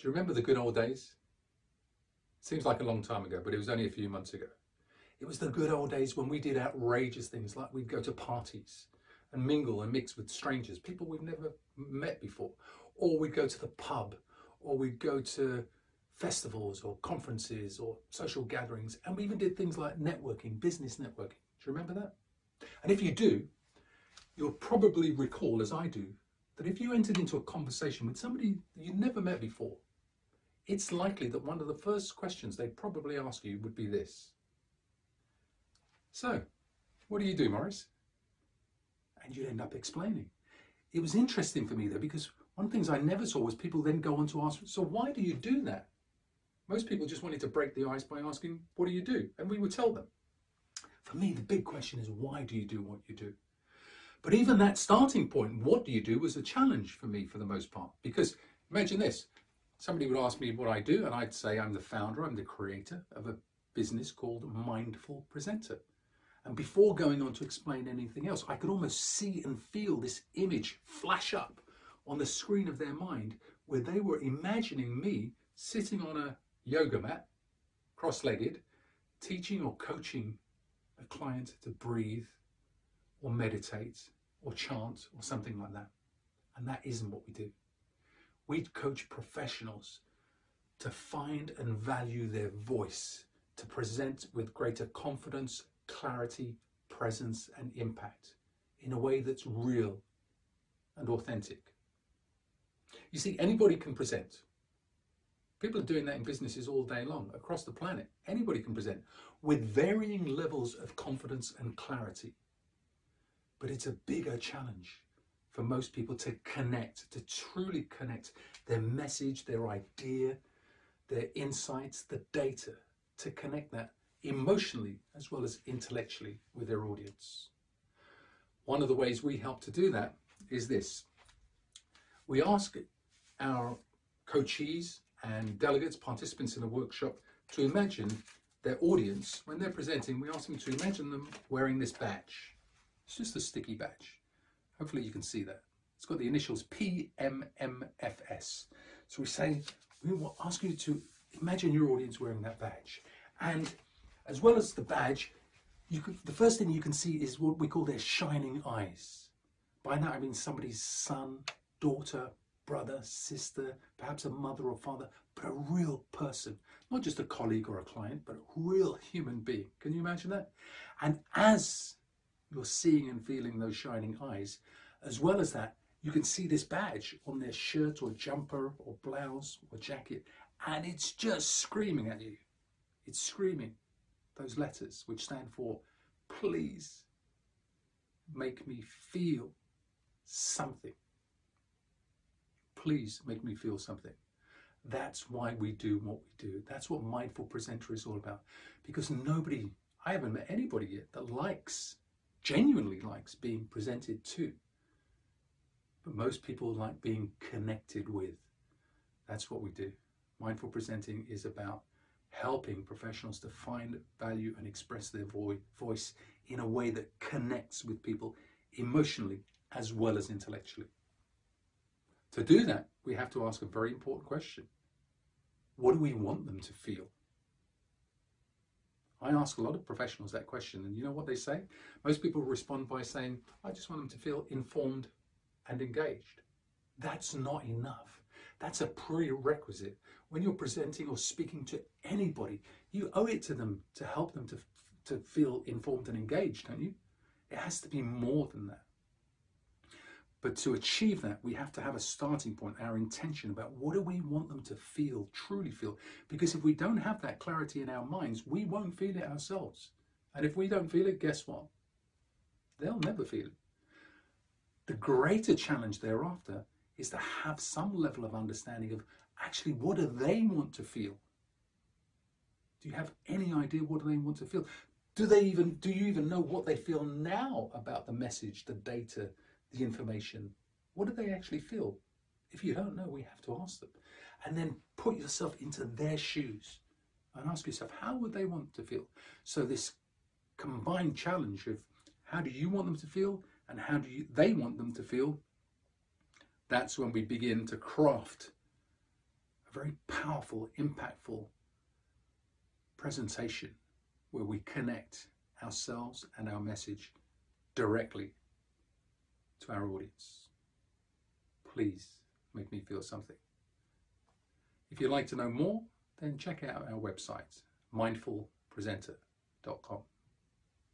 Do you remember the good old days? Seems like a long time ago, but it was only a few months ago. It was the good old days when we did outrageous things like we'd go to parties and mingle and mix with strangers, people we've never met before, or we'd go to the pub, or we'd go to festivals or conferences or social gatherings, and we even did things like networking, business networking. Do you remember that? And if you do, you'll probably recall, as I do, that if you entered into a conversation with somebody you'd never met before, it's likely that one of the first questions they'd probably ask you would be this. So, what do you do, Maurice? And you'd end up explaining. It was interesting for me though, because one of the things I never saw was people then go on to ask, so why do you do that? Most people just wanted to break the ice by asking, what do you do? And we would tell them. For me, the big question is, why do you do what you do? But even that starting point, what do you do, was a challenge for me for the most part. Because imagine this somebody would ask me what I do, and I'd say I'm the founder, I'm the creator of a business called Mindful Presenter. And before going on to explain anything else, I could almost see and feel this image flash up on the screen of their mind where they were imagining me sitting on a yoga mat, cross legged, teaching or coaching a client to breathe or meditate or chant or something like that. And that isn't what we do. We coach professionals to find and value their voice, to present with greater confidence, clarity, presence, and impact in a way that's real and authentic. You see, anybody can present. People are doing that in businesses all day long across the planet. Anybody can present with varying levels of confidence and clarity. But it's a bigger challenge for most people to connect, to truly connect their message, their idea, their insights, the data, to connect that emotionally as well as intellectually with their audience. One of the ways we help to do that is this. We ask our coachees and delegates, participants in the workshop, to imagine their audience, when they're presenting, we ask them to imagine them wearing this badge. It's just a sticky badge. Hopefully you can see that. It's got the initials PMMFS. So we say, we will ask you to imagine your audience wearing that badge. And as well as the badge, can, the first thing you can see is what we call their shining eyes. By that I mean somebody's son, daughter, brother, sister, perhaps a mother or father, but a real person, not just a colleague or a client, but a real human being. Can you imagine that? And as you're seeing and feeling those shining eyes, as well as that, you can see this badge on their shirt or jumper or blouse or jacket, and it's just screaming at you. It's screaming those letters which stand for please make me feel something please make me feel something. That's why we do what we do. That's what Mindful Presenter is all about. Because nobody, I haven't met anybody yet that likes, genuinely likes being presented to. But most people like being connected with. That's what we do. Mindful presenting is about helping professionals to find value and express their vo voice in a way that connects with people emotionally as well as intellectually. To do that, we have to ask a very important question. What do we want them to feel? I ask a lot of professionals that question, and you know what they say? Most people respond by saying, I just want them to feel informed and engaged. That's not enough. That's a prerequisite. When you're presenting or speaking to anybody, you owe it to them to help them to, to feel informed and engaged, don't you? It has to be more than that. But to achieve that, we have to have a starting point, our intention about what do we want them to feel, truly feel. Because if we don't have that clarity in our minds, we won't feel it ourselves. And if we don't feel it, guess what? They'll never feel it. The greater challenge thereafter is to have some level of understanding of actually what do they want to feel? Do you have any idea what do they want to feel? Do they even do you even know what they feel now about the message, the data, the information, what do they actually feel? If you don't know, we have to ask them. And then put yourself into their shoes and ask yourself, how would they want to feel? So this combined challenge of how do you want them to feel and how do you, they want them to feel, that's when we begin to craft a very powerful, impactful presentation where we connect ourselves and our message directly to our audience. Please make me feel something. If you'd like to know more, then check out our website, mindfulpresenter.com.